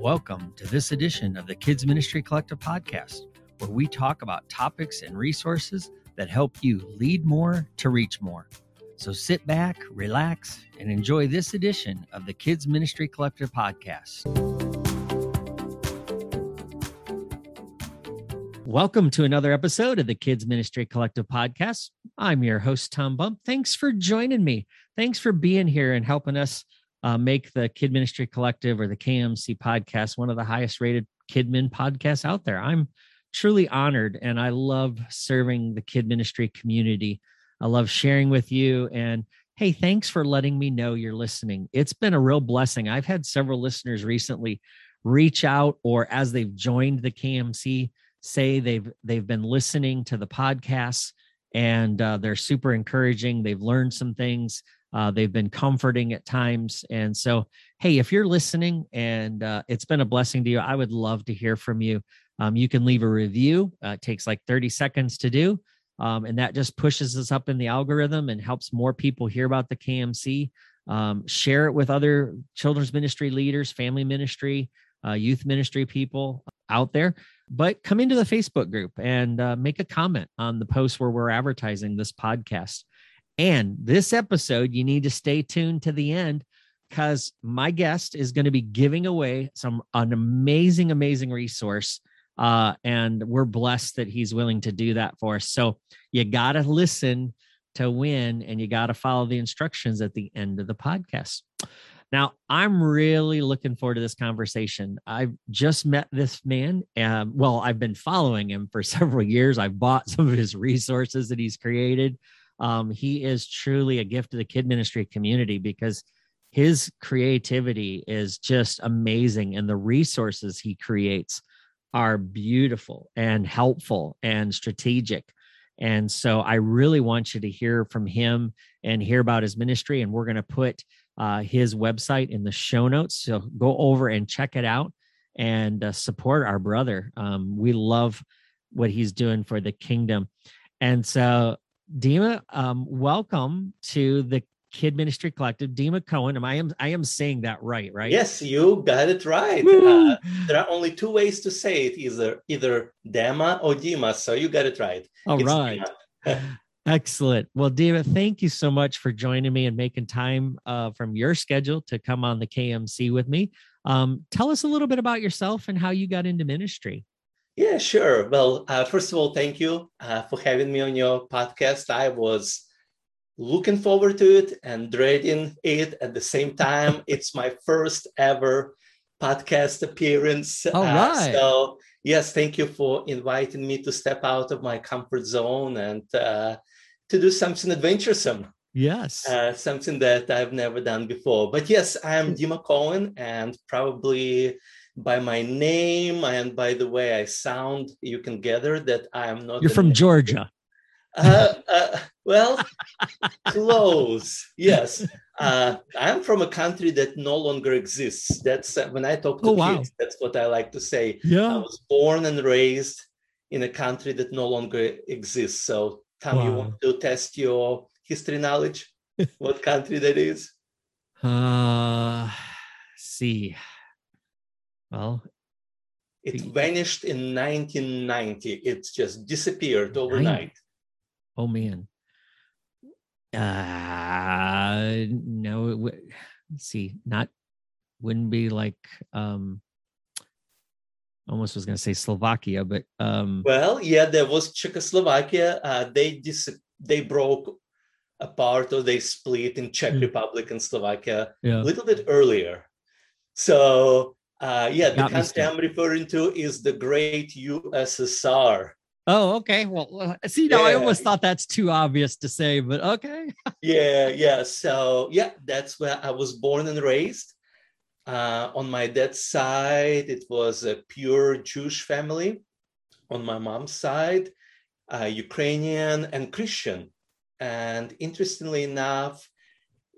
Welcome to this edition of the Kids Ministry Collective podcast, where we talk about topics and resources that help you lead more to reach more. So sit back, relax, and enjoy this edition of the Kids Ministry Collective podcast. Welcome to another episode of the Kids Ministry Collective podcast. I'm your host, Tom Bump. Thanks for joining me. Thanks for being here and helping us uh, make the Kid Ministry Collective or the KMC podcast one of the highest rated KidMin podcasts out there. I'm truly honored and I love serving the kid ministry community. I love sharing with you. And hey, thanks for letting me know you're listening. It's been a real blessing. I've had several listeners recently reach out or as they've joined the KMC say they've they've been listening to the podcasts and uh, they're super encouraging. They've learned some things. Uh, they've been comforting at times. And so, hey, if you're listening and uh, it's been a blessing to you, I would love to hear from you. Um, you can leave a review. Uh, it takes like 30 seconds to do. Um, and that just pushes us up in the algorithm and helps more people hear about the KMC. Um, share it with other children's ministry leaders, family ministry, uh, youth ministry people out there. But come into the Facebook group and uh, make a comment on the post where we're advertising this podcast. And this episode, you need to stay tuned to the end because my guest is going to be giving away some an amazing, amazing resource. Uh, and we're blessed that he's willing to do that for us. So you got to listen to win and you got to follow the instructions at the end of the podcast. Now, I'm really looking forward to this conversation. I've just met this man. Um, well, I've been following him for several years. I've bought some of his resources that he's created um, he is truly a gift to the kid ministry community because his creativity is just amazing and the resources he creates are beautiful and helpful and strategic. And so i really want you to hear from him and hear about his ministry and we're going to put uh, his website in the show notes. So go over and check it out and uh, support our brother. Um, we love what he's doing for the kingdom. And so Dima, um, welcome to the Kid Ministry Collective. Dima Cohen, am I am I am saying that right, right? Yes, you got it right. Uh, there are only two ways to say it: either either Dema or Dima. So you got it right. All it's right. Excellent. Well, Dima, thank you so much for joining me and making time uh, from your schedule to come on the KMC with me. Um, tell us a little bit about yourself and how you got into ministry. Yeah, sure. Well, uh, first of all, thank you uh, for having me on your podcast. I was looking forward to it and dreading it at the same time. it's my first ever podcast appearance. All uh, right. So, yes, thank you for inviting me to step out of my comfort zone and uh, to do something adventuresome. Yes. Uh, something that I've never done before. But yes, I am Dima Cohen and probably by my name and by the way I sound, you can gather that I am not. You're from Georgia. Uh, uh, well, close. Yes, uh, I'm from a country that no longer exists. That's uh, when I talk to oh, wow. kids. That's what I like to say. Yeah, I was born and raised in a country that no longer exists. So, Tom, wow. you want to test your history knowledge? what country that is? Uh, see. Well, it vanished in 1990. It just disappeared overnight. Oh man. Uh no, it would let's see, not wouldn't be like um almost was going to say Slovakia, but um well, yeah, there was Czechoslovakia. Uh, they dis- they broke apart or they split in Czech mm. Republic and Slovakia yeah. a little bit earlier. So uh, yeah, the country I'm referring to is the great USSR. Oh, okay. Well, uh, see, now yeah. I almost thought that's too obvious to say, but okay. yeah, yeah. So, yeah, that's where I was born and raised. Uh, on my dad's side, it was a pure Jewish family. On my mom's side, uh, Ukrainian and Christian. And interestingly enough,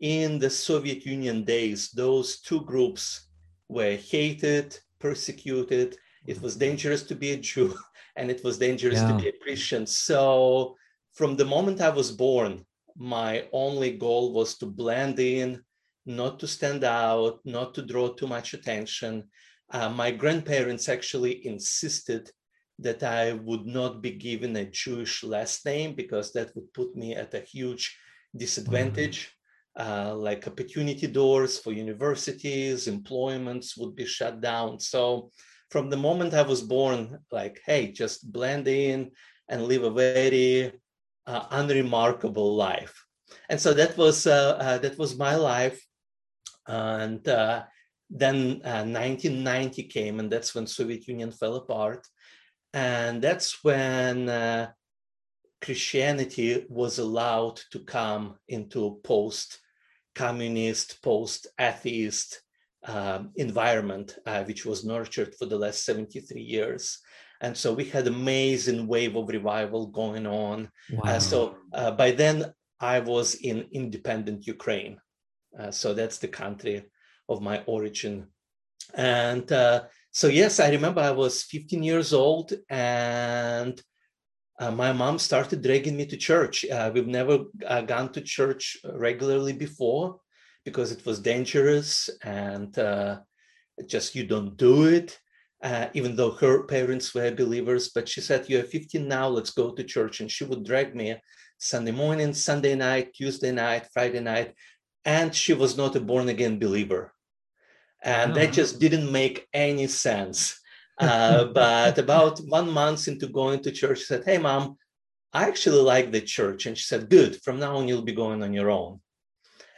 in the Soviet Union days, those two groups were hated, persecuted. It was dangerous to be a Jew and it was dangerous yeah. to be a Christian. So from the moment I was born, my only goal was to blend in, not to stand out, not to draw too much attention. uh, my grandparents actually insisted that I would not be given a Jewish last name because that would put me at a huge disadvantage. Uh, like opportunity doors for universities, employments would be shut down. So from the moment I was born, like, hey, just blend in and live a very uh, unremarkable life. And so that was uh, uh that was my life. And uh, then 1990 uh, came, and that's when Soviet Union fell apart, and that's when Christianity was allowed to come into post-communist, post-atheist um, environment, uh, which was nurtured for the last 73 years. And so we had amazing wave of revival going on. Wow. Uh, so uh, by then I was in independent Ukraine. Uh, so that's the country of my origin. And uh, so, yes, I remember I was 15 years old and uh, my mom started dragging me to church. Uh, we've never uh, gone to church regularly before because it was dangerous and uh, just you don't do it. Uh, even though her parents were believers, but she said, "You're 15 now. Let's go to church." And she would drag me Sunday morning, Sunday night, Tuesday night, Friday night, and she was not a born again believer, and oh. that just didn't make any sense. Uh, but about one month into going to church, she said, Hey, mom, I actually like the church. And she said, Good, from now on, you'll be going on your own.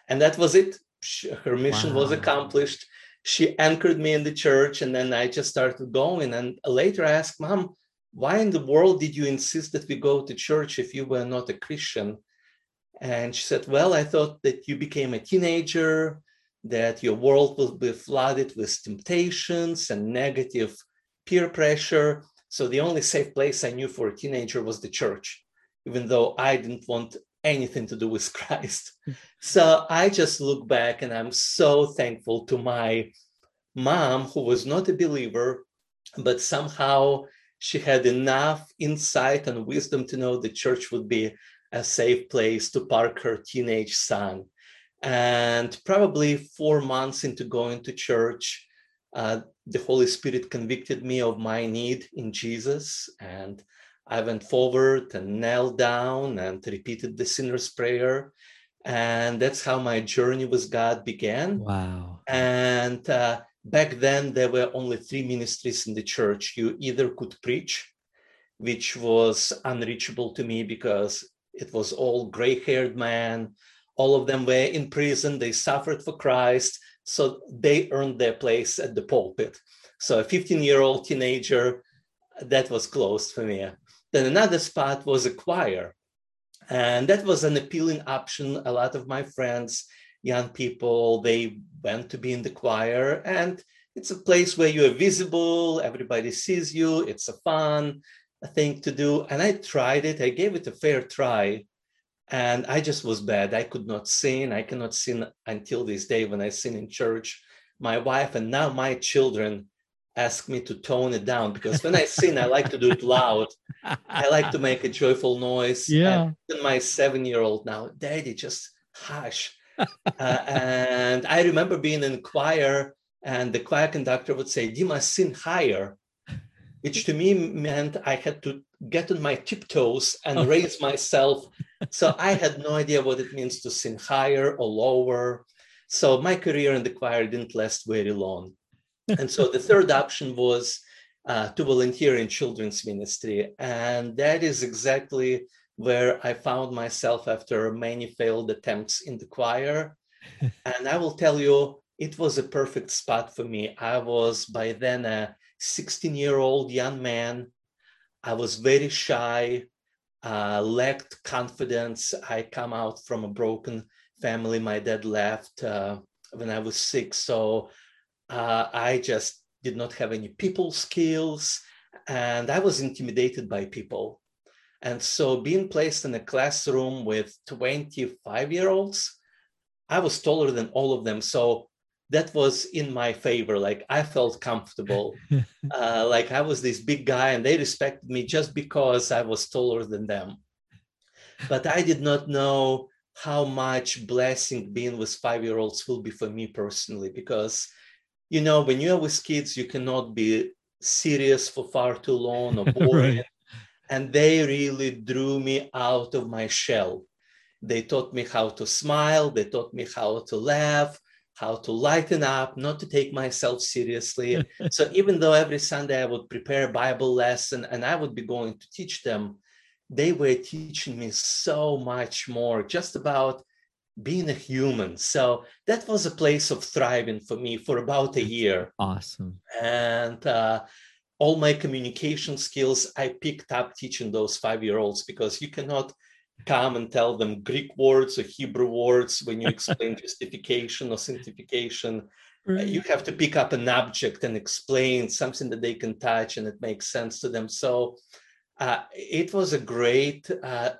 And that was it. She, her mission wow. was accomplished. She anchored me in the church, and then I just started going. And later I asked, Mom, why in the world did you insist that we go to church if you were not a Christian? And she said, Well, I thought that you became a teenager, that your world will be flooded with temptations and negative peer pressure. So the only safe place I knew for a teenager was the church, even though I didn't want anything to do with Christ. so I just look back and I'm so thankful to my mom, who was not a believer, but somehow she had enough insight and wisdom to know the church would be a safe place to park her teenage son. And probably four months into going to church, uh, the Holy Spirit convicted me of my need in Jesus. And I went forward and knelt down and repeated the sinner's prayer. And that's how my journey with God began. Wow. And uh, back then, there were only three ministries in the church. You either could preach, which was unreachable to me because it was all gray haired men. All of them were in prison. They suffered for Christ. So they earned their place at the pulpit. So a 15 year old teenager, that was closed for me. Then another spot was a choir. And that was an appealing option. A lot of my friends, young people, they went to be in the choir. And it's a place where you are visible, everybody sees you, it's a fun thing to do. And I tried it, I gave it a fair try and I just was bad. I could not sing. I cannot sing until this day when I sing in church. My wife and now my children ask me to tone it down because when I sing, I like to do it loud. I like to make a joyful noise. Yeah. And my seven-year-old now, Daddy, just hush. uh, and I remember being in choir, and the choir conductor would say, "Dima, sing higher," which to me meant I had to get on my tiptoes and raise myself so I had no idea what it means to sing higher or lower. So my career in the choir didn't last very long. and so the third option was uh, to volunteer in children's ministry. And that is exactly where I found myself after many failed attempts in the choir. and I will tell you, it was a perfect spot for me. I was by then a 16 year old young man. I was very shy uh, lacked confidence. I come out from a broken family. My dad left uh, when I was six, so uh, I just did not have any people skills, and I was intimidated by people. And so, being placed in a classroom with 25 year olds, I was taller than all of them. So, that was in my favor. Like I felt comfortable. uh, like I was this big guy and they respected me just because I was taller than them. But I did not know how much blessing being with five year olds will be for me personally because you know, when you're with kids, you cannot be serious for far too long or boring. right. And they really drew me out of my shell. They taught me how to smile, they taught me how to laugh, how to lighten up, not to take myself seriously. so even though every Sunday I would prepare a Bible lesson and I would be going to teach them, they were teaching me so much more just about being a human. So that was a place of thriving for me for about a year. Awesome. And uh, all my communication skills I picked up teaching those five year olds because you cannot come and tell them Greek words or Hebrew words when you explain justification or sanctification. Right. You have to pick up an object and explain something that they can touch and it makes sense to them. So uh, it was a great uh,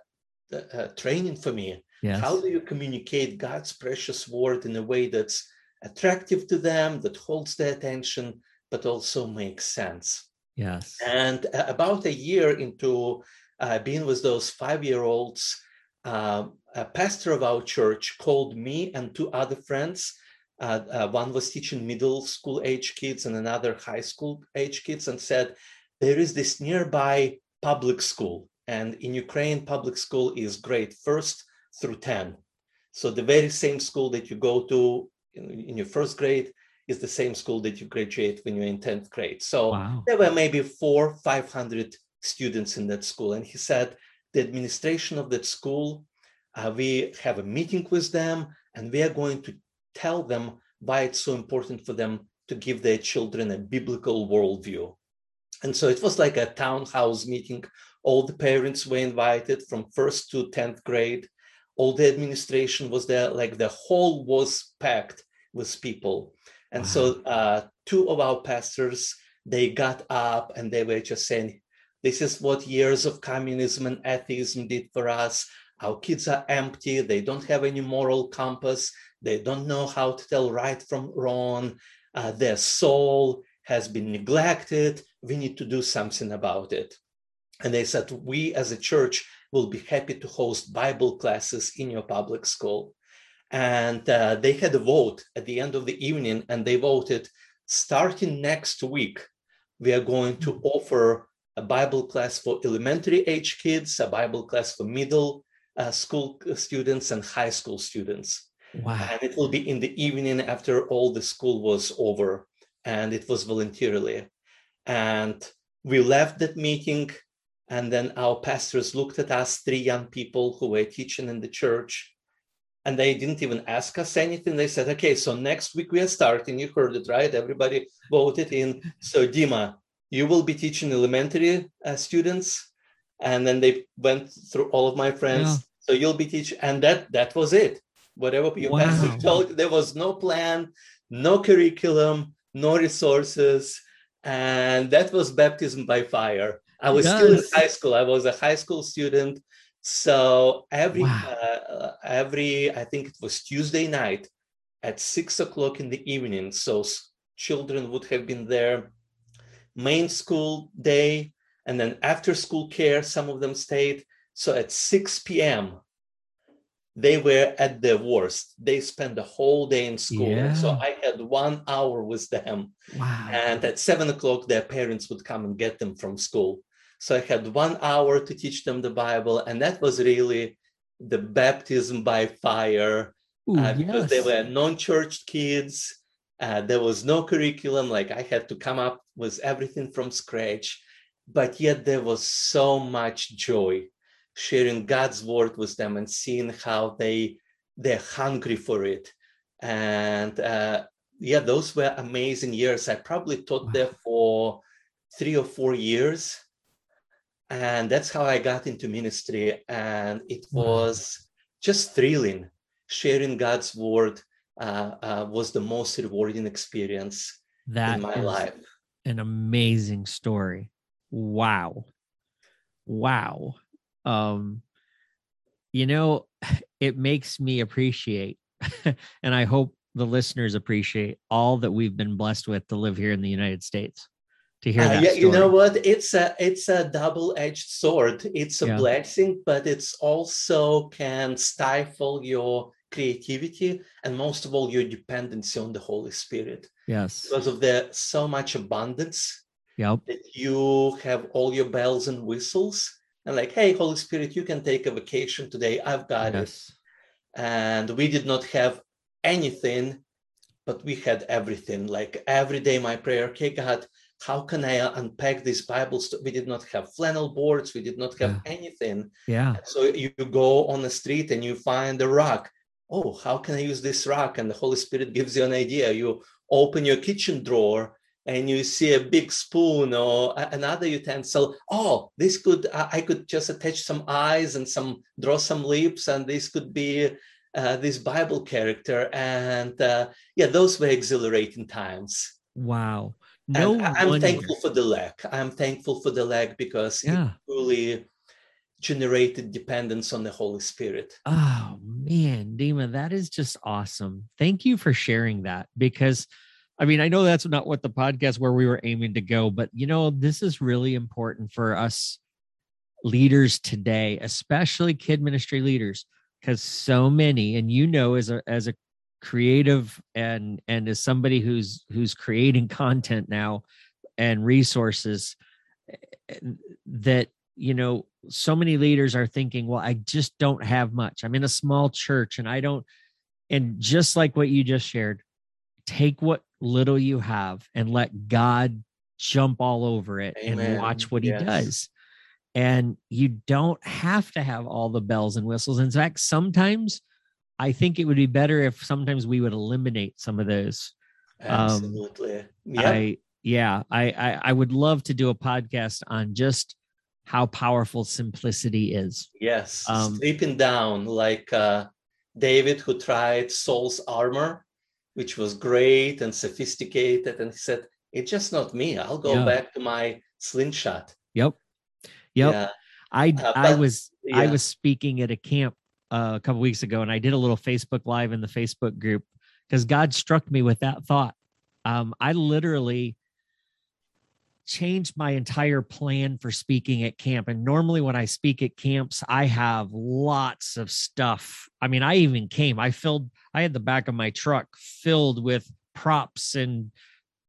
uh, training for me Yes. How do you communicate God's precious word in a way that's attractive to them, that holds their attention, but also makes sense? Yes. And uh, about a year into uh, being with those five year olds, uh, a pastor of our church called me and two other friends. Uh, uh, one was teaching middle school age kids and another high school age kids, and said, There is this nearby public school. And in Ukraine, public school is grade First, through 10. So the very same school that you go to in, in your first grade is the same school that you graduate when you're in 10th grade. So wow. there were maybe four, 500 students in that school. And he said, the administration of that school, uh, we have a meeting with them and we are going to tell them why it's so important for them to give their children a biblical worldview. And so it was like a townhouse meeting. All the parents were invited from first to 10th grade all the administration was there like the hall was packed with people and wow. so uh, two of our pastors they got up and they were just saying this is what years of communism and atheism did for us. Our kids are empty. They don't have any moral compass. They don't know how to tell right from wrong. Uh, their soul has been neglected. We need to do something about it. And they said we as a church will be happy to host Bible classes in your public school. And uh, they had a vote at the end of the evening, and they voted starting next week, we are going to mm-hmm. offer a Bible class for elementary age kids, a Bible class for middle uh, school students, and high school students. Wow. And it will be in the evening after all the school was over, and it was voluntarily. And we left that meeting and then our pastors looked at us, three young people who were teaching in the church, and they didn't even ask us anything. They said, okay, so next week we are starting. You heard it, right? Everybody voted in. So, Dima, you will be teaching elementary uh, students. And then they went through all of my friends. Yeah. So you'll be teaching, and that that was it. Whatever your wow. told, there was no plan, no curriculum, no resources, and that was baptism by fire. I was still in high school. I was a high school student. So every wow. uh, every I think it was Tuesday night at six o'clock in the evening. So children would have been there. Main school day and then after school care. Some of them stayed. So at six p.m. They were at their worst. They spent the whole day in school. Yeah. So I had one hour with them. Wow. And at seven o'clock, their parents would come and get them from school. So I had one hour to teach them the Bible, and that was really the baptism by fire Ooh, uh, because yes. they were non-church kids. Uh, there was no curriculum; like I had to come up with everything from scratch. But yet there was so much joy sharing God's word with them and seeing how they they're hungry for it. And uh, yeah, those were amazing years. I probably taught wow. there for three or four years and that's how i got into ministry and it was just thrilling sharing god's word was the most rewarding experience that in my life an amazing story wow wow um you know it makes me appreciate and i hope the listeners appreciate all that we've been blessed with to live here in the united states to hear uh, that. yeah, story. you know what? It's a it's a double-edged sword. It's a yeah. blessing, but it's also can stifle your creativity and most of all your dependency on the holy spirit. Yes. because of the so much abundance Yep. that you have all your bells and whistles and like hey holy spirit you can take a vacation today. I've got it. And we did not have anything but we had everything. Like every day my prayer okay god how can i unpack these bibles? We did not have flannel boards. We did not have anything. Yeah. so you go on the street and you find a rock oh how can i use this rock and the holy spirit gives you an idea. You open your kitchen drawer and you see a big spoon or another utensil. Oh this could i I could just attach some eyes and some draw some lips and this could be uh, this bible character. And uh, yeah those were exhilarating times. Wow. No and i'm wonder. thankful for the leg i'm thankful for the leg because it Yeah. truly generated dependence on the holy spirit. Oh man, Dima, that is just awesome. Thank you for sharing that because I mean, I know that's not what the podcast where we were aiming to go, but you know, this is really important for us leaders today, especially kid ministry leaders, because so many, and you know, as a as a creative and and as somebody who's who's creating content now and resources eh, that you know so many leaders are thinking well i just don't have much. I'm in a small church and i don't and just like what you just shared take what little you have and let god jump all over it and watch what he does. And you don't have to have all the bells and whistles. In fact sometimes i think it would be better if sometimes we would eliminate some of those. Um, Absolutely. Yeah I yeah, I, I I would love to do a podcast on just how powerful simplicity is. yes um, stripping down like uh, david who tried saul's armor which was great and sophisticated and he said it's just not me i'll go Yeah. back to my slingshot Yep. Yep. yeah I Uh, I but- was I was speaking at a camp uh, a couple weeks ago and I did a little Facebook live in the Facebook group because God struck me with that thought. Um, I literally changed my entire plan for speaking at camp. And normally when I speak at camps, I have lots of stuff. I mean, I even came, I filled, I had the back of my truck filled with props and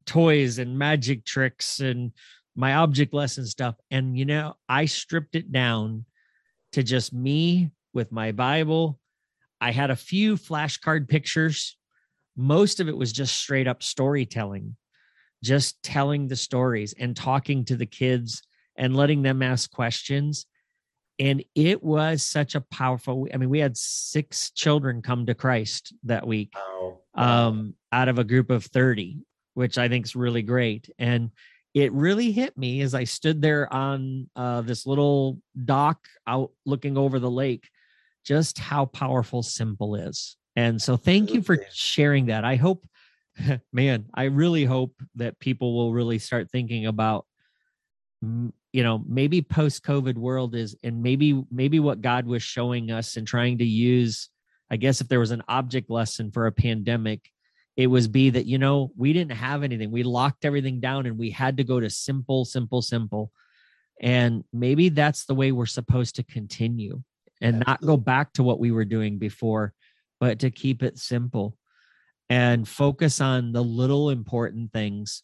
toys and magic tricks and my object lesson stuff. And, you know, I stripped it down to just me with my Bible. I had a few flashcard pictures. Most of it was just straight up storytelling, just telling the stories and talking to the kids and letting them ask questions. And it was such a powerful, I mean, we had six children come to Christ that week wow. Um, out of a group of 30, which I think is really great. And it really hit me as I stood there on uh, this little dock out looking over the lake, just how powerful simple is. And so thank you for sharing that. I hope, man, I really hope that people will really start thinking about you know maybe post covid world is and maybe maybe what god was showing us and trying to use i guess if there was an object lesson for a pandemic it was be that you know we didn't have anything. We locked everything down and we had to go to simple simple simple. And maybe that's the way we're supposed to continue and not go back to what we were doing before but to keep it simple and focus on the little important things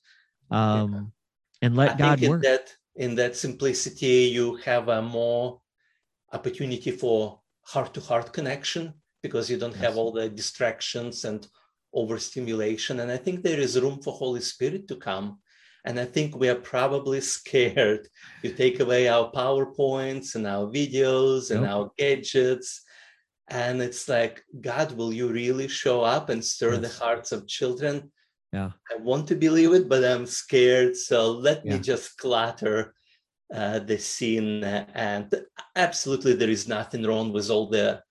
um and let I god think in work. that in that simplicity you have a more opportunity for heart to heart connection because you don't Yes. have all the distractions and overstimulation and i think there is room for holy spirit to come. And i think we are probably scared you take away our powerpoints and our videos and our gadgets and it's like god will you really show up and stir the hearts of children Yeah. I want to believe it, but I'm scared. So let me just clutter uh, the scene. And absolutely, there is nothing wrong with all the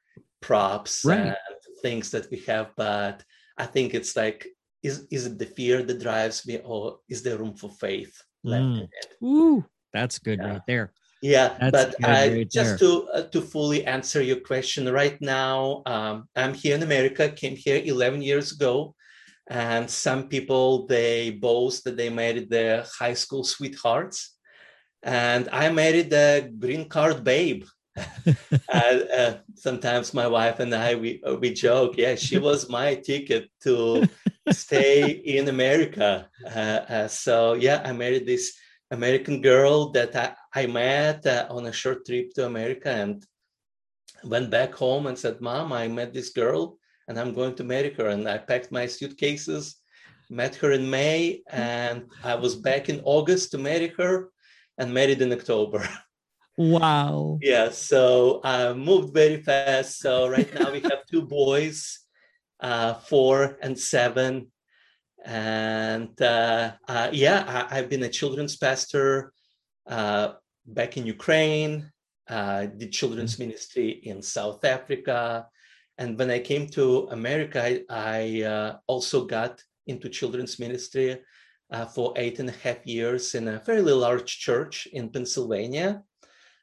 props Right. and things that we have. But I think it's like, is, is it the fear that drives me, or is there room for faith left Mm. in it? Woo, that's good Yeah. right there. Yeah, That's but I, right just to uh, to fully answer your question, right now um, I'm here in America. Came here 11 years ago, and some people they boast that they married their high school sweethearts, and I married the green card babe. uh, uh, sometimes my wife and I we uh, we joke, yeah, she was my ticket to stay in America. Uh, uh, so yeah, I married this American girl that I, I met uh, on a short trip to America and went back home and said, "Mom, I met this girl and I'm going to marry her." And I packed my suitcases, met her in May, and I was back in August to marry her, and married in October. Wow. Yeah, so I moved very fast. So right now we have two boys, uh, four and seven. And uh, uh, yeah, I, have been a children's pastor uh, back in Ukraine, uh, did children's mm-hmm. ministry in South Africa. And when I came to America, I, I uh, also got into children's ministry for eight and a half years in a fairly large church in Pennsylvania.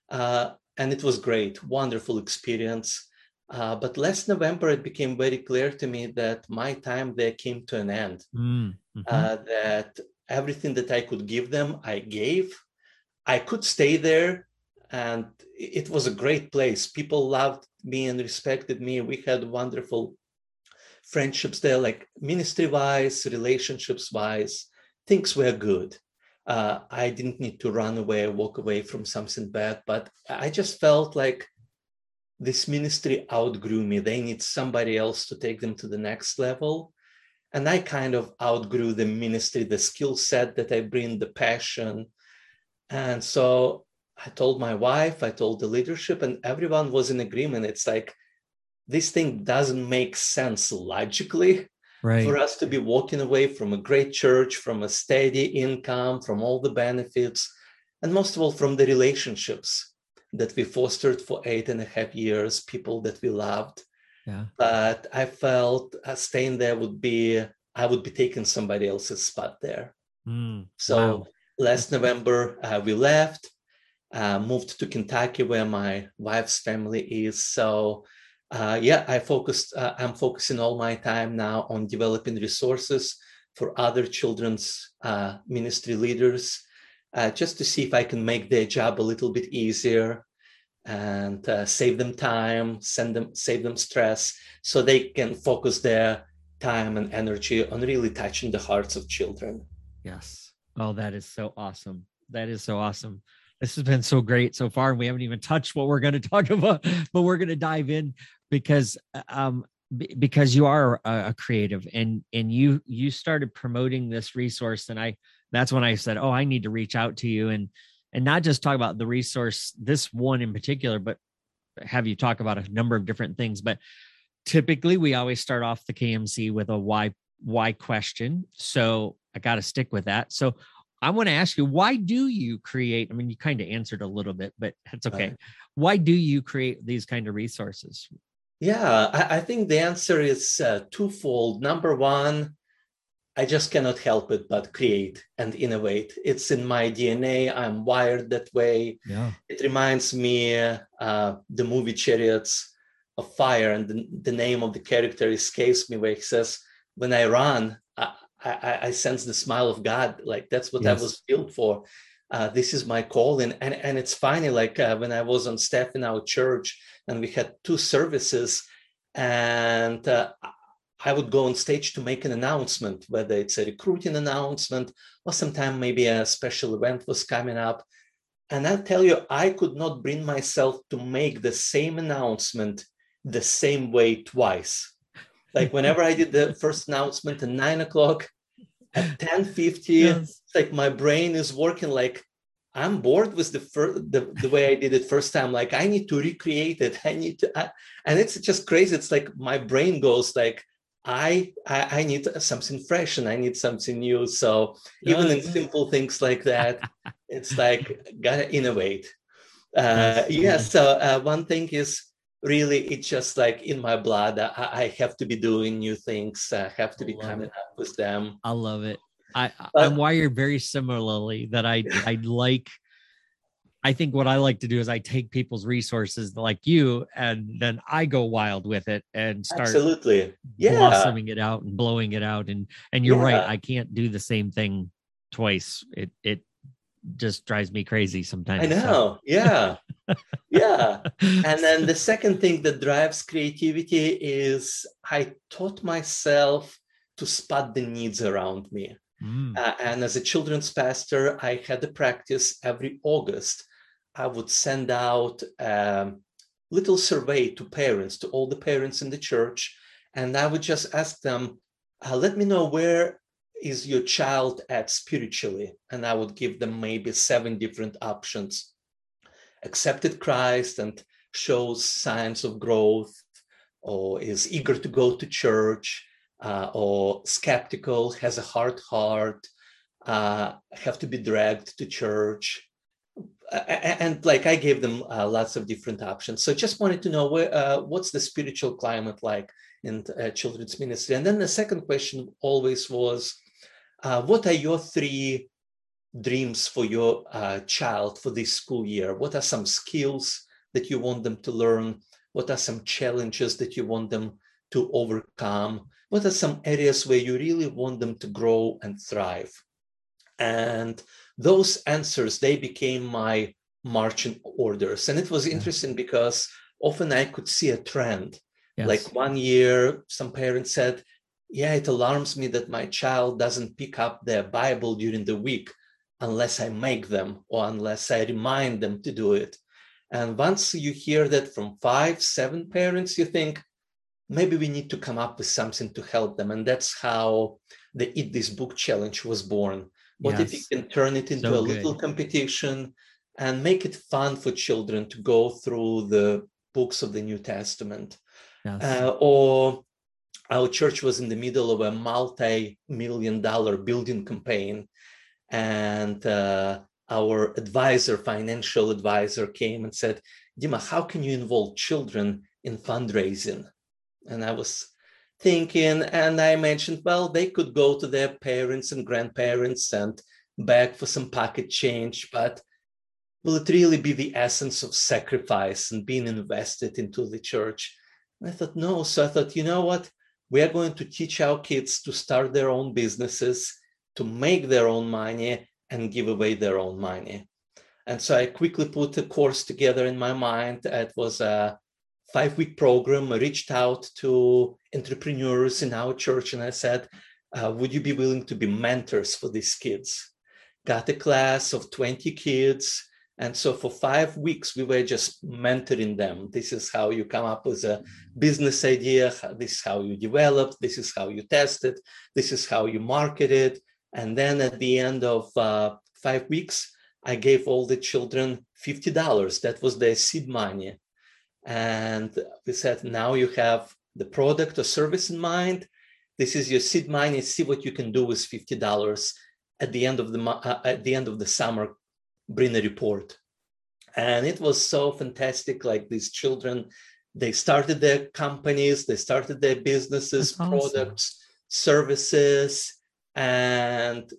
Uh, and it was great, wonderful experience. Uh, but last November, it became very clear to me that my time there came to an end. Mm-hmm. Uh, that everything that I could give them, I gave. I could stay there, and it was a great place. People loved me and respected me. We had wonderful friendships there, like ministry wise, relationships wise. Things were good uh, I didn't need to run away, walk away from something bad, but I just felt like this ministry outgrew me. They need somebody else to take them to the next level. And I kind of outgrew the ministry, the skill set that I bring, the passion. And so I told my wife, I told the leadership, and everyone was in agreement. It's like, this thing doesn't make sense logically, right. for us to be walking away from a great church, from a steady income, from all the benefits, and most of all, from the relationships that we fostered for eight and a half years, people that we loved. Yeah. But I felt uh, staying there would be, I would be taking somebody else's spot there. Mm, so wow. last November, uh, we left, uh, moved to Kentucky, where my wife's family is. So uh, yeah, I focused. Uh, I'm focusing all my time now on developing resources for other children's uh, ministry leaders, uh, just to see if I can make their job a little bit easier and uh, save them time, send them, save them stress, so they can focus their time and energy on really touching the hearts of children. Yes. Oh, that is so awesome. That is so awesome this has been so great so far and we haven't even touched what we're going to talk about but we're going to dive in because uh, um because you are a, a, creative and and you you started promoting this resource and i that's when i said oh i need to reach out to you and and not just talk about the resource this one in particular but have you talk about a number of different things but typically we always start off the kmc with a why why question so i got to stick with that so i want to ask you why do you create i mean you kind of answered a little bit but that's okay right. why do you create these kind of resources yeah, I, I think the answer is uh, twofold. Number one, I just cannot help it but create and innovate. It's in my DNA. I'm wired that way. Yeah. It reminds me uh, the movie Chariots of Fire, and the, the, name of the character escapes me. Where he says, "When I run, I, I, I sense the smile of God. Like that's what yes. I was built for. Uh, this is my calling." And and it's funny. Like uh, when I was on staff in our church, and we had two services and uh, I would go on stage to make an announcement, whether it's a recruiting announcement or sometime maybe a special event was coming up. And I'll tell you, I could not bring myself to make the same announcement the same way twice. Like whenever I did the first announcement at nine o'clock, at 10:50, yes. it's like my brain is working like I'm bored with the first the, the way I did it first time. Like I need to recreate it. I need to, I, and it's just crazy. It's like my brain goes like, I, I I need something fresh and I need something new. So even in simple things like that, it's like gotta innovate. Uh, yeah. So uh, one thing is really it's just like in my blood. I, I have to be doing new things. I have to be coming it. up with them. I love it. I I'm wired very similarly that I I like I think what I like to do is I take people's resources like you and then I go wild with it and start absolutely yeah blossoming it out and blowing it out and and you're yeah. right I can't do the same thing twice it it just drives me crazy sometimes. I know. So. Yeah. yeah. And then the second thing that drives creativity is I taught myself to spot the needs around me. Mm. Uh, and as a children's pastor, I had a practice every August. I would send out a little survey to parents, to all the parents in the church, and I would just ask them, uh, let me know where is your child at spiritually? And I would give them maybe seven different options. Accepted Christ and shows signs of growth, or is eager to go to church, uh, or skeptical, has a hard heart, uh, have to be dragged to church. And like I gave them uh, lots of different options. So just wanted to know where, uh, what's the spiritual climate like in uh, children's ministry. And then the second question always was, uh, what are your three dreams for your uh, child for this school year? What are some skills that you want them to learn? What are some challenges that you want them to overcome? What are some areas where you really want them to grow and thrive? And those answers, they became my marching orders. And it was interesting because often I could see a trend. Yes. Like one year, some parents said, yeah, it alarms me that my child doesn't pick up their Bible during the week unless I make them or unless I remind them to do it. And once you hear that from five, seven parents, you think maybe we need to come up with something to help them. And that's how the Eat This Book Challenge was born. What yes. if you can turn it into so a little competition and make it fun for children to go through the books of the New Testament? Yes. Uh, or our church was in the middle of a multi-million dollar building campaign and uh, our advisor financial advisor came and said dima how can you involve children in fundraising and i was thinking and i mentioned well they could go to their parents and grandparents and beg for some pocket change but will it really be the essence of sacrifice and being invested into the church and i thought no so i thought you know what we are going to teach our kids to start their own businesses, to make their own money and give away their own money. And so I quickly put a course together in my mind. It was a five week program. I reached out to entrepreneurs in our church and I said, uh, Would you be willing to be mentors for these kids? Got a class of 20 kids and so for five weeks, we were just mentoring them. This is how you come up with a business idea. This is how you develop. This is how you test it. This is how you market it. And then at the end of uh, five weeks, I gave all the children $50. That was their seed money. And we said, now you have the product or service in mind. This is your seed money. See what you can do with $50 at the end of the uh, at the end of the summer bring a report. And it was so fantastic. Like these children, they started their companies, they started their businesses, products, services. And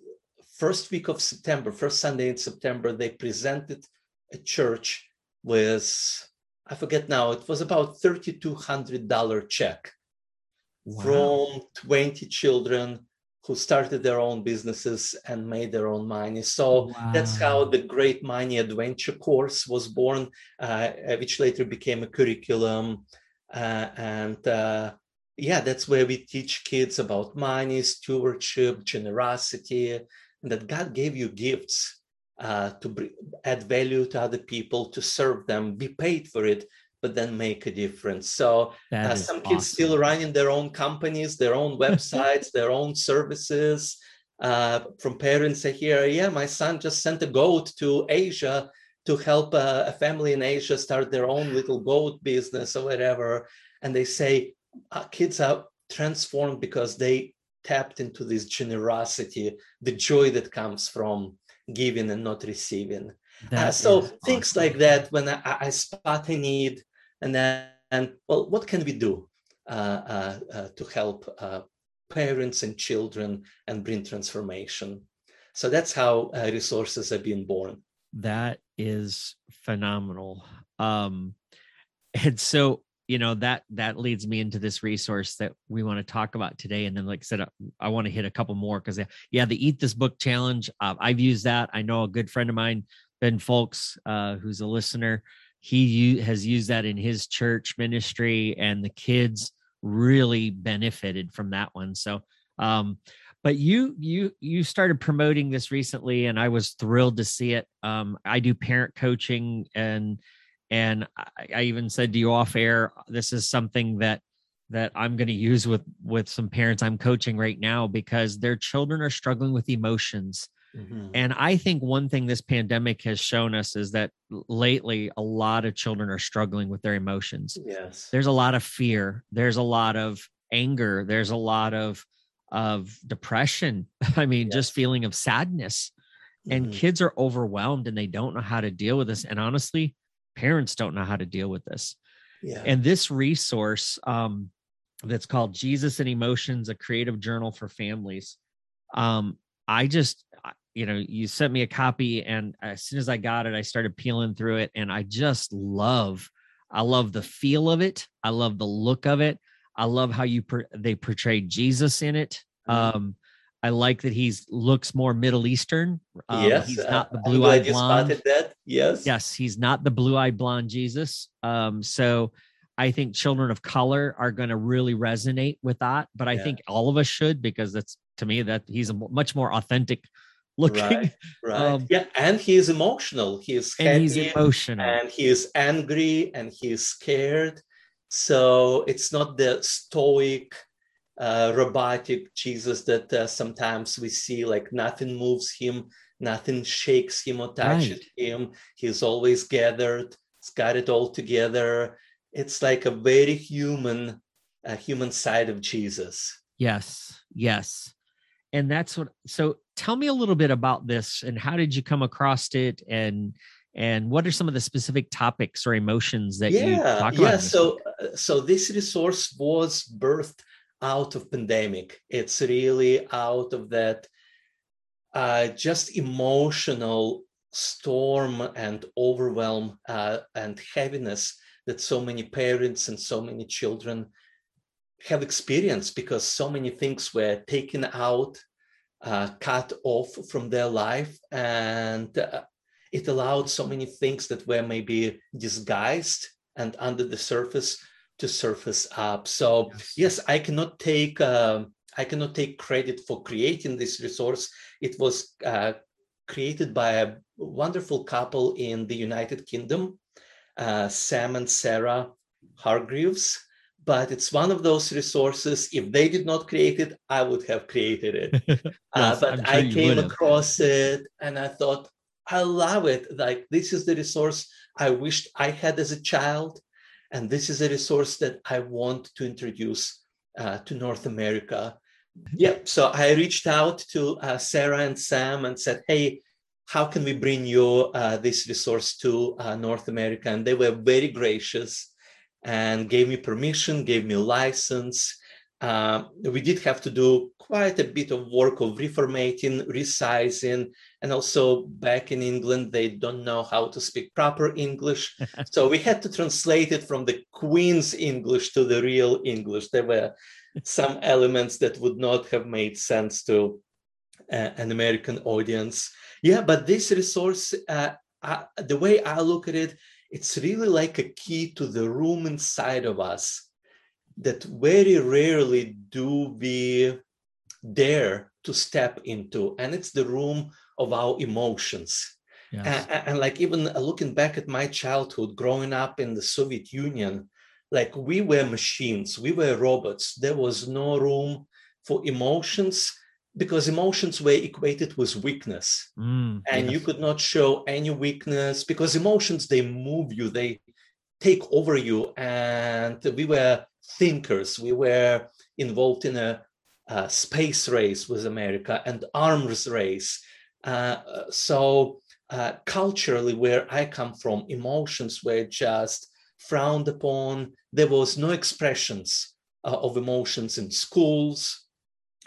first week of September, first Sunday in September, they presented a church with, I forget now, it was about $3,200 check wow. from 20 children who started their own businesses and made their own money. So wow. that's how the Great Money Adventure course was born, uh, which later became a curriculum. Uh, and uh, yeah, that's where we teach kids about money, stewardship, generosity, and that God gave you gifts uh, to add value to other people, to serve them, be paid for it, but then make a difference. So uh, some awesome. kids still running their own companies, their own websites, their own services. Uh, from parents I hear, yeah, my son just sent a goat to Asia to help uh, a family in Asia start their own little goat business or whatever. And they say uh, kids are transformed because they tapped into this generosity, the joy that comes from giving and not receiving. Uh, so things awesome. like that, when I, I, spot a need, and then, and, well, what can we do uh, uh, uh to help uh, parents and children and bring transformation? So that's how uh, resources are being born. That is phenomenal. Um, and so you know that that leads me into this resource that we want to talk about today and then like i said i, I want to hit a couple more because yeah the eat this book challenge uh, i've used that. I know a good friend of mine ben folks uh, who's a listener he u- has used that in his church ministry and the kids really benefited from that one so um but you you you started promoting this recently and i was thrilled to see it. Um i do parent coaching and and I, I even said to you off air this is something that that i'm going to use with with some parents i'm coaching right now because their children are struggling with emotions. Mm-hmm. and i think one thing this pandemic has shown us is that lately a lot of children are struggling with their emotions. Yes. There's a lot of fear. There's a lot of anger. There's a lot of of depression. I mean yes. just feeling of sadness. And mm-hmm. kids are overwhelmed and they don't know how to deal with this. And honestly parents don't know how to deal with this. Yeah. And this resource um, that's called Jesus and Emotions, a creative journal for families. Um, I just, you know, you sent me a copy, and as soon as I got it, I started peeling through it, and I just love, I love the feel of it. I love the look of it. I love how you per- they portrayed Jesus in it. Mm-hmm. Um, I like that he's looks more Middle Eastern. Um, yes, he's not the blue-eyed blonde. that. Yes, yes, he's not the blue-eyed blonde Jesus. Um, so I think children of color are going to really resonate with that. But I yeah. think all of us should because that's to me that he's a much more authentic looking. Right, right. Um, yeah, and he is emotional. He is and he's emotional, and he is angry, and he is scared. So it's not the stoic uh, robotic Jesus that uh, sometimes we see, like nothing moves him, nothing shakes him or touches right. him. He's always gathered, he's got it all together. It's like a very human, a human side of Jesus. Yes, yes. And that's what, so tell me a little bit about this and how did you come across it and, and what are some of the specific topics or emotions that yeah, you talk about? Yeah, so uh, so this resource was birthed out of pandemic. It's really out of that uh, just emotional storm and overwhelm uh, and heaviness that so many parents and so many children have experienced because so many things were taken out, uh, cut off from their life, and uh, it allowed so many things that were maybe disguised and under the surface to surface up. So yes, yes I cannot take uh, I cannot take credit for creating this resource. It was uh, created by a wonderful couple in the United Kingdom, uh, Sam and Sarah Hargreaves. But it's one of those resources. If they did not create it, I would have created it. Uh, but sure I came across it and I thought, I love it. Like this is the resource I wished I had as a child and this is a resource that I want to introduce uh, to North America. Yeah, so I reached out to uh, Sarah and Sam and said, hey, how can we bring you uh, this resource to uh, North America? And they were very gracious and gave me permission, gave me a license. Uh, we did have to do quite a bit of work of reformatting, resizing, and also back in England, they don't know how to speak proper English. so we had to translate it from the Queen's English to the real English. There were some elements that would not have made sense to uh, an American audience. Yeah, but this resource, uh, I, the way I look at it, it's really like a key to the room inside of us that very rarely do we dare to step into and it's the room of our emotions yes. and, and, like even looking back at my childhood growing up in the soviet union like we were machines we were robots there was no room for emotions because emotions were equated with weakness mm, and yes. you could not show any weakness because emotions they move you they take over you and we were thinkers we were involved in a uh, space race with America and arms race. Uh, so uh, culturally, where I come from, emotions were just frowned upon. There was no expressions uh, of emotions in schools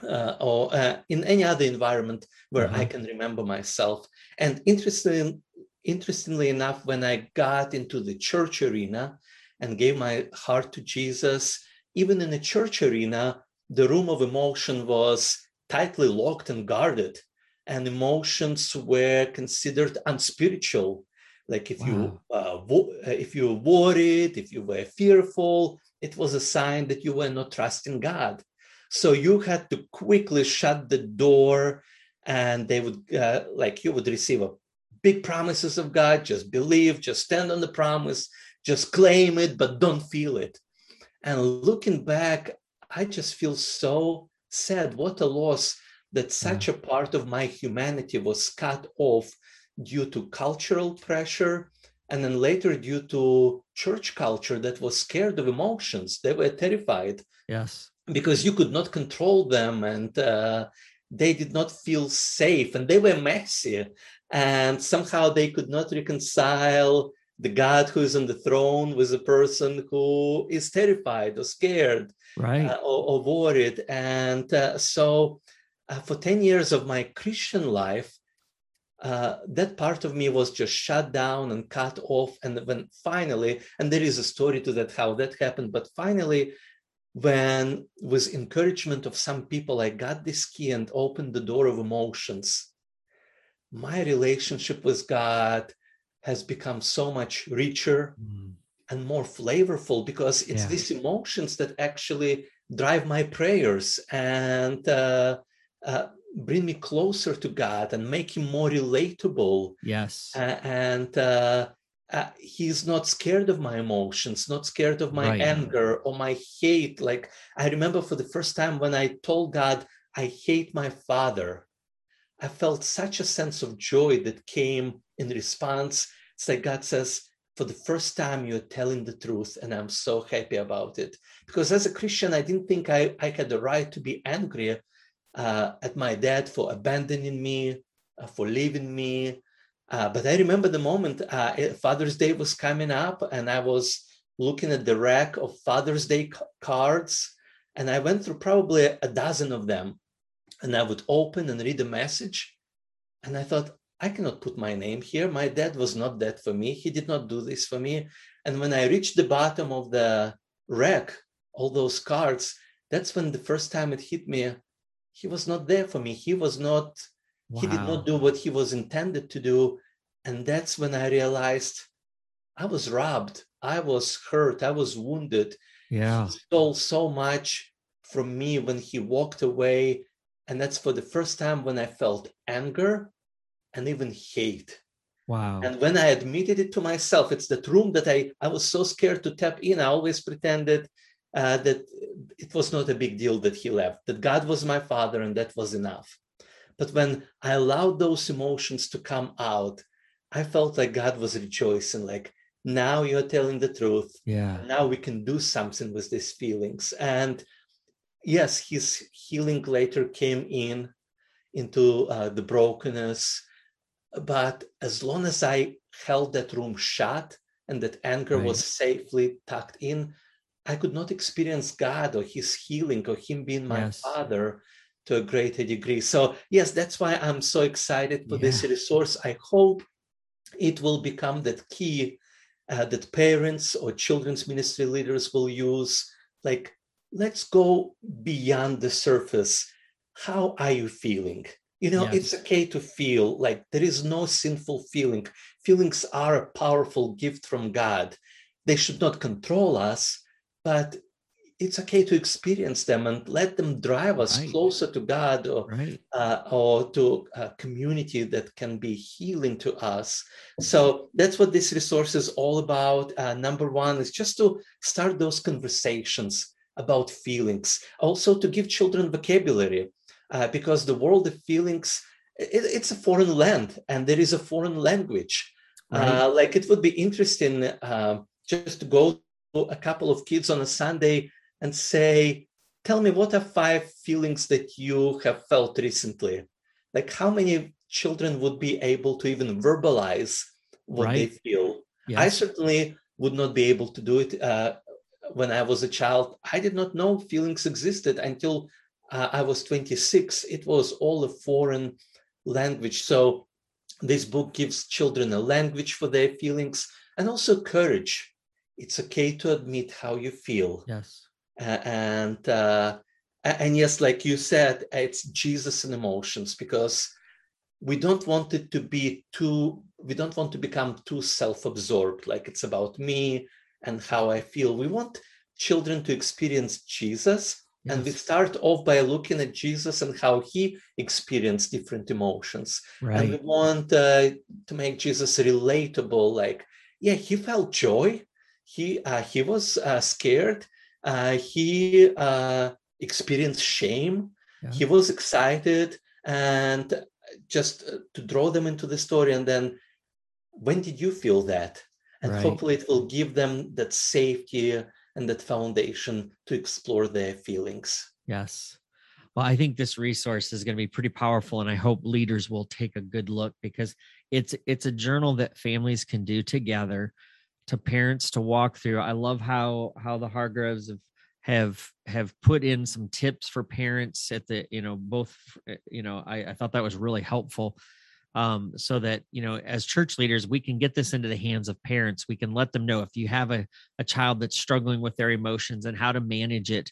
uh, or uh, in any other environment where mm-hmm. I can remember myself. And interesting, interestingly enough, when I got into the church arena, and gave my heart to Jesus, even in a church arena, the room of emotion was tightly locked and guarded, and emotions were considered unspiritual. Like if wow. you uh, wo- uh, if you were worried, if you were fearful, it was a sign that you were not trusting God. So you had to quickly shut the door, and they would uh, like you would receive a big promises of God. Just believe, just stand on the promise, just claim it, but don't feel it. And looking back, I just feel so sad. What a loss that such a part of my humanity was cut off due to cultural pressure and then later due to church culture that was scared of emotions they were terrified yes because you could not control them and uh, they did not feel safe and they were messy and somehow they could not reconcile the God who is on the throne with a person who is terrified or scared right. uh, or, or, worried. And uh, so uh, for 10 years of my Christian life, uh, that part of me was just shut down and cut off. And when finally, and there is a story to that, how that happened, but finally, when with encouragement of some people, I got this key and opened the door of emotions. My relationship with God has become so much richer mm. and more flavorful because it's yeah. these emotions that actually drive my prayers and uh, uh, bring me closer to God and make him more relatable. Yes. Uh, and he's not scared of my emotions, not scared of my right. anger or my hate. Like I remember for the first time when I told God, I hate my father. I felt such a sense of joy that came in response. It's like God says, for the first time, you're telling the truth, and I'm so happy about it. Because as a Christian, I didn't think I, I had the right to be angry uh, at my dad for abandoning me, uh, for leaving me. Uh, but I remember the moment uh, Father's Day was coming up, and I was looking at the rack of Father's Day cards, and I went through probably a dozen of them and I would open and read the message. And I thought, I cannot put my name here. My dad was not that for me. He did not do this for me. And when I reached the bottom of the rack, all those cards, that's when the first time it hit me, he was not there for me. He was not, wow. he did not do what he was intended to do. And that's when I realized I was robbed. I was hurt. I was wounded. Yeah. He stole so much from me when he walked away and that's for the first time when I felt anger and even hate. Wow. And when I admitted it to myself, it's that room that I, I was so scared to tap in. I always pretended uh, that it was not a big deal that he left, that God was my father and that was enough. But when I allowed those emotions to come out, I felt like God was rejoicing, like, now you're telling the truth. Yeah. Now we can do something with these feelings. And yes, his healing later came in into uh, the brokenness. But as long as I held that room shut and that anger right. was safely tucked in, I could not experience God or his healing or him being my yes. father to a greater degree. So, yes, that's why I'm so excited for yeah. this resource. I hope it will become that key uh, that parents or children's ministry leaders will use. Like, let's go beyond the surface. How are you feeling? You know, yes. it's okay to feel like there is no sinful feeling. Feelings are a powerful gift from God. They should not control us, but it's okay to experience them and let them drive us right. closer to God or, right. uh, or to a community that can be healing to us. So that's what this resource is all about. Uh, number one is just to start those conversations about feelings, also to give children vocabulary, uh, because the world of feelings, it, it's a foreign land and there is a foreign language. Right. Uh, like it would be interesting uh, just to go to a couple of kids on a Sunday and say, tell me what are five feelings that you have felt recently? Like how many children would be able to even verbalize what right. they feel? Yes. I certainly would not be able to do it. Uh, when I was a child, I did not know feelings existed until uh, I was 26. It was all a foreign language. So this book gives children a language for their feelings and also courage. it's okay to admit how you feel. Yes. Uh, and uh, and yes, like you said, it's Jesus and emotions because we don't want it to be too. We don't want to become too self-absorbed, like it's about me and how I feel. We want children to experience Jesus. Yes. And we start off by looking at Jesus and how he experienced different emotions. Right. And we want uh, to make Jesus relatable. Like, yeah, he felt joy. He uh, he was uh, scared. Uh, he uh, experienced shame. Yeah. He was excited, and just uh, to draw them into the story. And then, when did you feel that? And right. hopefully, it will give them that safety and that foundation to explore their feelings. Yes. Well, I think this resource is going to be pretty powerful, and I hope leaders will take a good look because it's it's a journal that families can do together to parents to walk through. I love how how the Hargreaves have have have put in some tips for parents at the you know both eh, you know I, I thought that was really helpful um, so that you know as church leaders we can get this into the hands of parents we can let them know if you have a, a child that's struggling with their emotions and how to manage it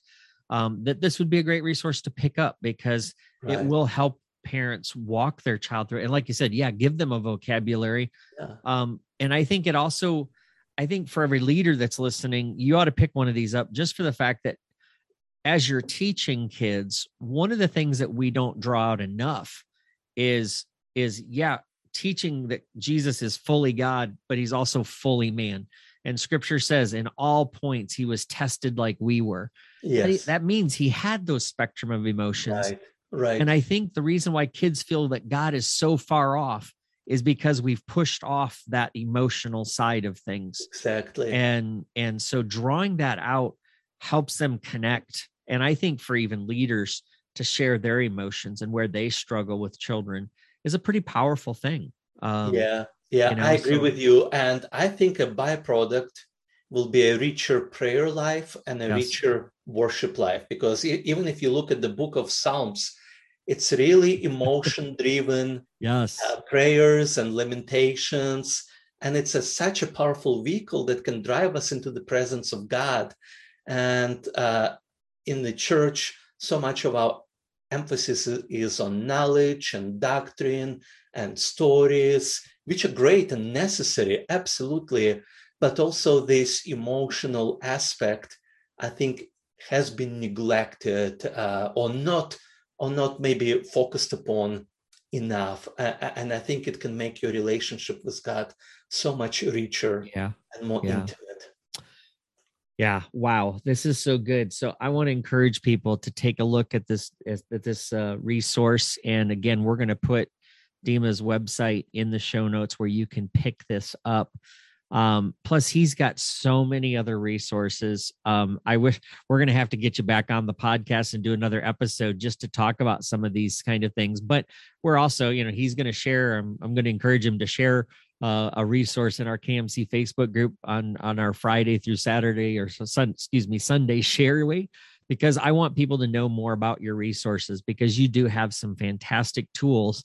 um, that this would be a great resource to pick up because right. it will help parents walk their child through and like you said yeah give them a vocabulary yeah. um, and i think it also i think for every leader that's listening you ought to pick one of these up just for the fact that as you're teaching kids one of the things that we don't draw out enough is is yeah, teaching that Jesus is fully God, but he's also fully man. And scripture says in all points he was tested like we were. Yes. That, means he had those spectrum of emotions. Right. Right. And I think the reason why kids feel that God is so far off is because we've pushed off that emotional side of things. Exactly. And and so drawing that out helps them connect. And I think for even leaders to share their emotions and where they struggle with children is a pretty powerful thing. Um, yeah, yeah, you know, I agree so, with you. And I think a byproduct will be a richer prayer life and a yes. richer worship life. Because even if you look at the book of Psalms, it's really emotion driven yes uh, prayers and lamentations and it's a, such a powerful vehicle that can drive us into the presence of god and uh, in the church so much of our emphasis is on knowledge and doctrine and stories, which are great and necessary, absolutely. But also, this emotional aspect, I think, has been neglected uh, or not, or not maybe focused upon enough. Uh, and I think it can make your relationship with God so much richer yeah. and more yeah. intimate. Yeah, wow, this is so good. So I want to encourage people to take a look at this at this uh, resource. And again, we're going to put Dima's website in the show notes where you can pick this up. Um, plus, he's got so many other resources. Um, I wish we're going to have to get you back on the podcast and do another episode just to talk about some of these kind of things. But we're also, you know, he's going to share. I'm, I'm going to encourage him to share uh, a resource in our KMC Facebook group on on our Friday through Saturday or sun, excuse me Sunday share week because I want people to know more about your resources because you do have some fantastic tools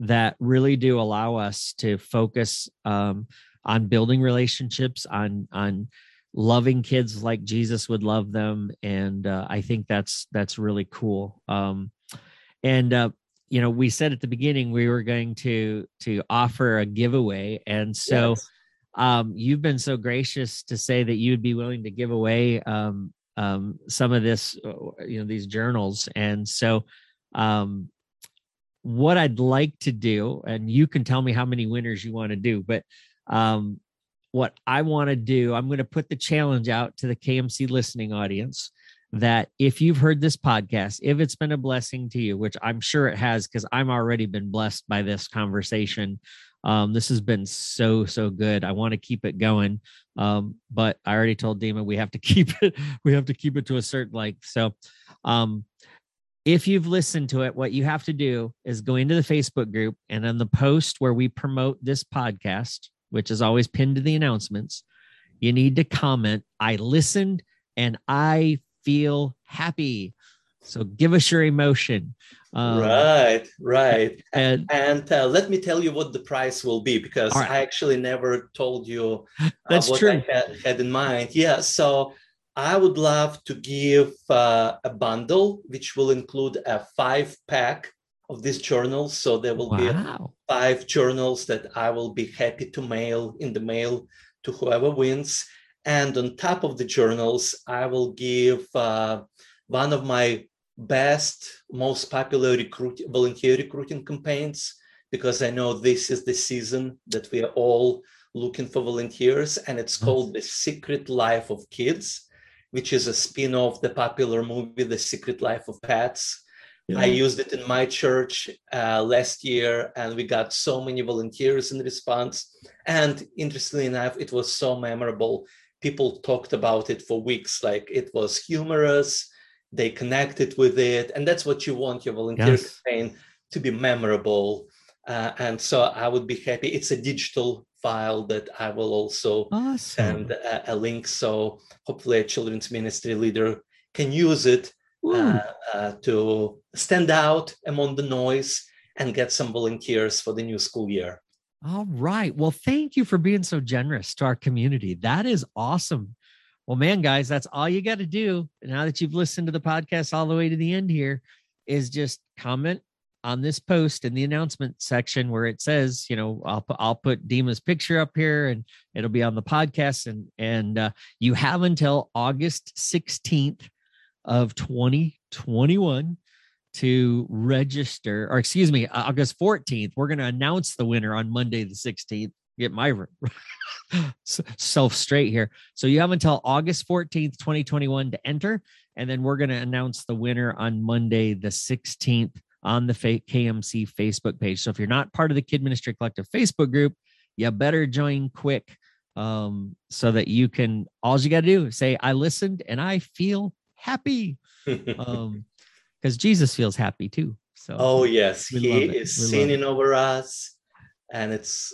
that really do allow us to focus um, on building relationships on on loving kids like Jesus would love them and uh, I think that's that's really cool. Um, and uh, you know we said at the beginning we were going to to offer a giveaway. And so yes. um you've been so gracious to say that you'd be willing to give away um um some of this uh, you know these journals. And so um what I'd like to do and you can tell me how many winners you want to do but um what I want to do I'm going to put the challenge out to the KMC listening audience that if you've heard this podcast, if it's been a blessing to you, which I'm sure it has, because I'm already been blessed by this conversation. Um, this has been so, so good. I want to keep it going. Um, but I already told Dima we have to keep it, we have to keep it to a certain length. So um if you've listened to it, what you have to do is go into the Facebook group and on the post where we promote this podcast, which is always pinned to the announcements, you need to comment, I listened and I feel happy. So give us your emotion. Um, right, right. And, and uh, let me tell you what the price will be because right. I actually never told you uh, That's what true. I had, had, in mind. Yeah, so I would love to give uh, a bundle which will include a five pack of these journals. So there will wow. be five journals that I will be happy to mail in the mail to whoever wins. And on top of the journals, I will give uh, one of my best, most popular recruit, volunteer recruiting campaigns because I know this is the season that we are all looking for volunteers, and it's called The Secret Life of Kids, which is a spin off the popular movie The Secret Life of Pets. Yeah. I used it in my church uh, last year, and we got so many volunteers in response. And interestingly enough, it was so memorable. People talked about it for weeks. Like it was humorous, they connected with it and that's what you want your volunteer yes. campaign to be memorable uh, and so i would be happy it's a digital file that i will also awesome. send a, a, link so hopefully a children's ministry leader can use it uh, uh, to stand out among the noise and get some volunteers for the new school year all right well thank you for being so generous to our community that is awesome well, man, guys, that's all you got to do. Now that you've listened to the podcast all the way to the end here, is just comment on this post in the announcement section where it says, you know, I'll put I'll put Dima's picture up here and it'll be on the podcast. And and uh, you have until August 16th of 2021 to register, or excuse me, August 14th. We're going to announce the winner on Monday the 16th. Get my self straight here. So you have until August 14th, 2021 to enter. And then we're going to announce the winner on Monday, the 16th on the KMC Facebook page. So if you're not part of the Kid Ministry Collective Facebook group, you better join quick um, so that you can, all you got to do is say, I listened and I feel happy. um, because Jesus feels happy too. So, oh, yes, he is singing over us. And it's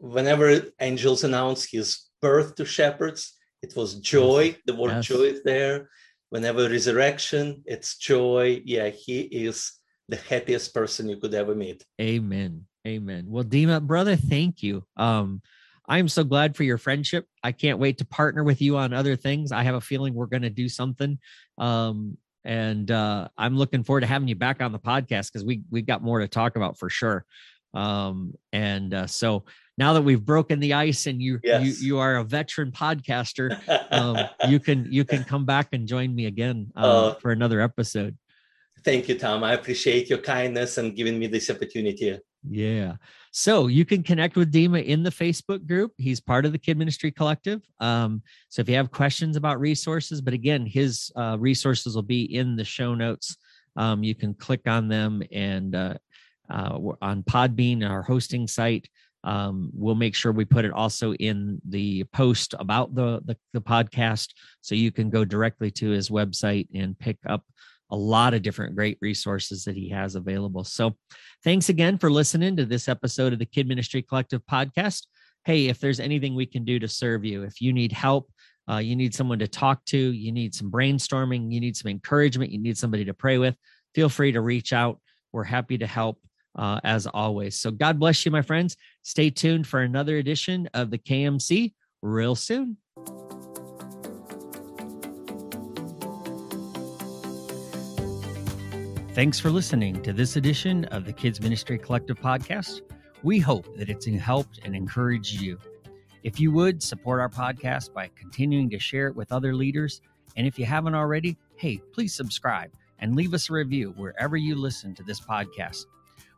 whenever angels announce his birth to shepherds, it was joy. The word yes. joy is there. Whenever resurrection, it's joy. Yeah, he is the happiest person you could ever meet. Amen. Amen. Well, Dima, brother, thank you. Um, I'm so glad for your friendship. I can't wait to partner with you on other things. I have a feeling we're going to do something. Um, and uh, I'm looking forward to having you back on the podcast because we we got more to talk about for sure. Um, and uh, so now that we've broken the ice and you yes. you, you are a veteran podcaster, um, you can you can come back and join me again uh, uh, for another episode. Thank you, Tom. I appreciate your kindness and giving me this opportunity. Yeah. So you can connect with Dima in the Facebook group. He's part of the Kid Ministry Collective. Um, so if you have questions about resources, but again, his uh, resources will be in the show notes. Um, you can click on them and uh, uh, on Podbean, our hosting site. Um, we'll make sure we put it also in the post about the, the, the podcast, so you can go directly to his website and pick up a lot of different great resources that he has available. So, thanks again for listening to this episode of the Kid Ministry Collective podcast. Hey, if there's anything we can do to serve you, if you need help, uh, you need someone to talk to, you need some brainstorming, you need some encouragement, you need somebody to pray with, feel free to reach out. We're happy to help uh, as always. So God bless you, my friends. Stay tuned for another edition of the KMC real soon. Thanks for listening to this edition of the Kids Ministry Collective podcast. We hope that it's helped and encouraged you. If you would support our podcast by continuing to share it with other leaders, and if you haven't already, hey, please subscribe and leave us a review wherever you listen to this podcast.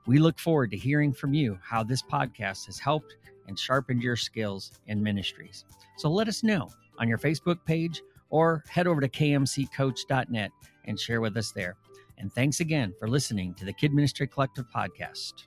We look forward to hearing from you how this podcast has helped and sharpened your skills in ministries. So let us know on your Facebook page or head over to kmccoach.net and share with us there. And thanks again for listening to the Kid Ministry Collective podcast.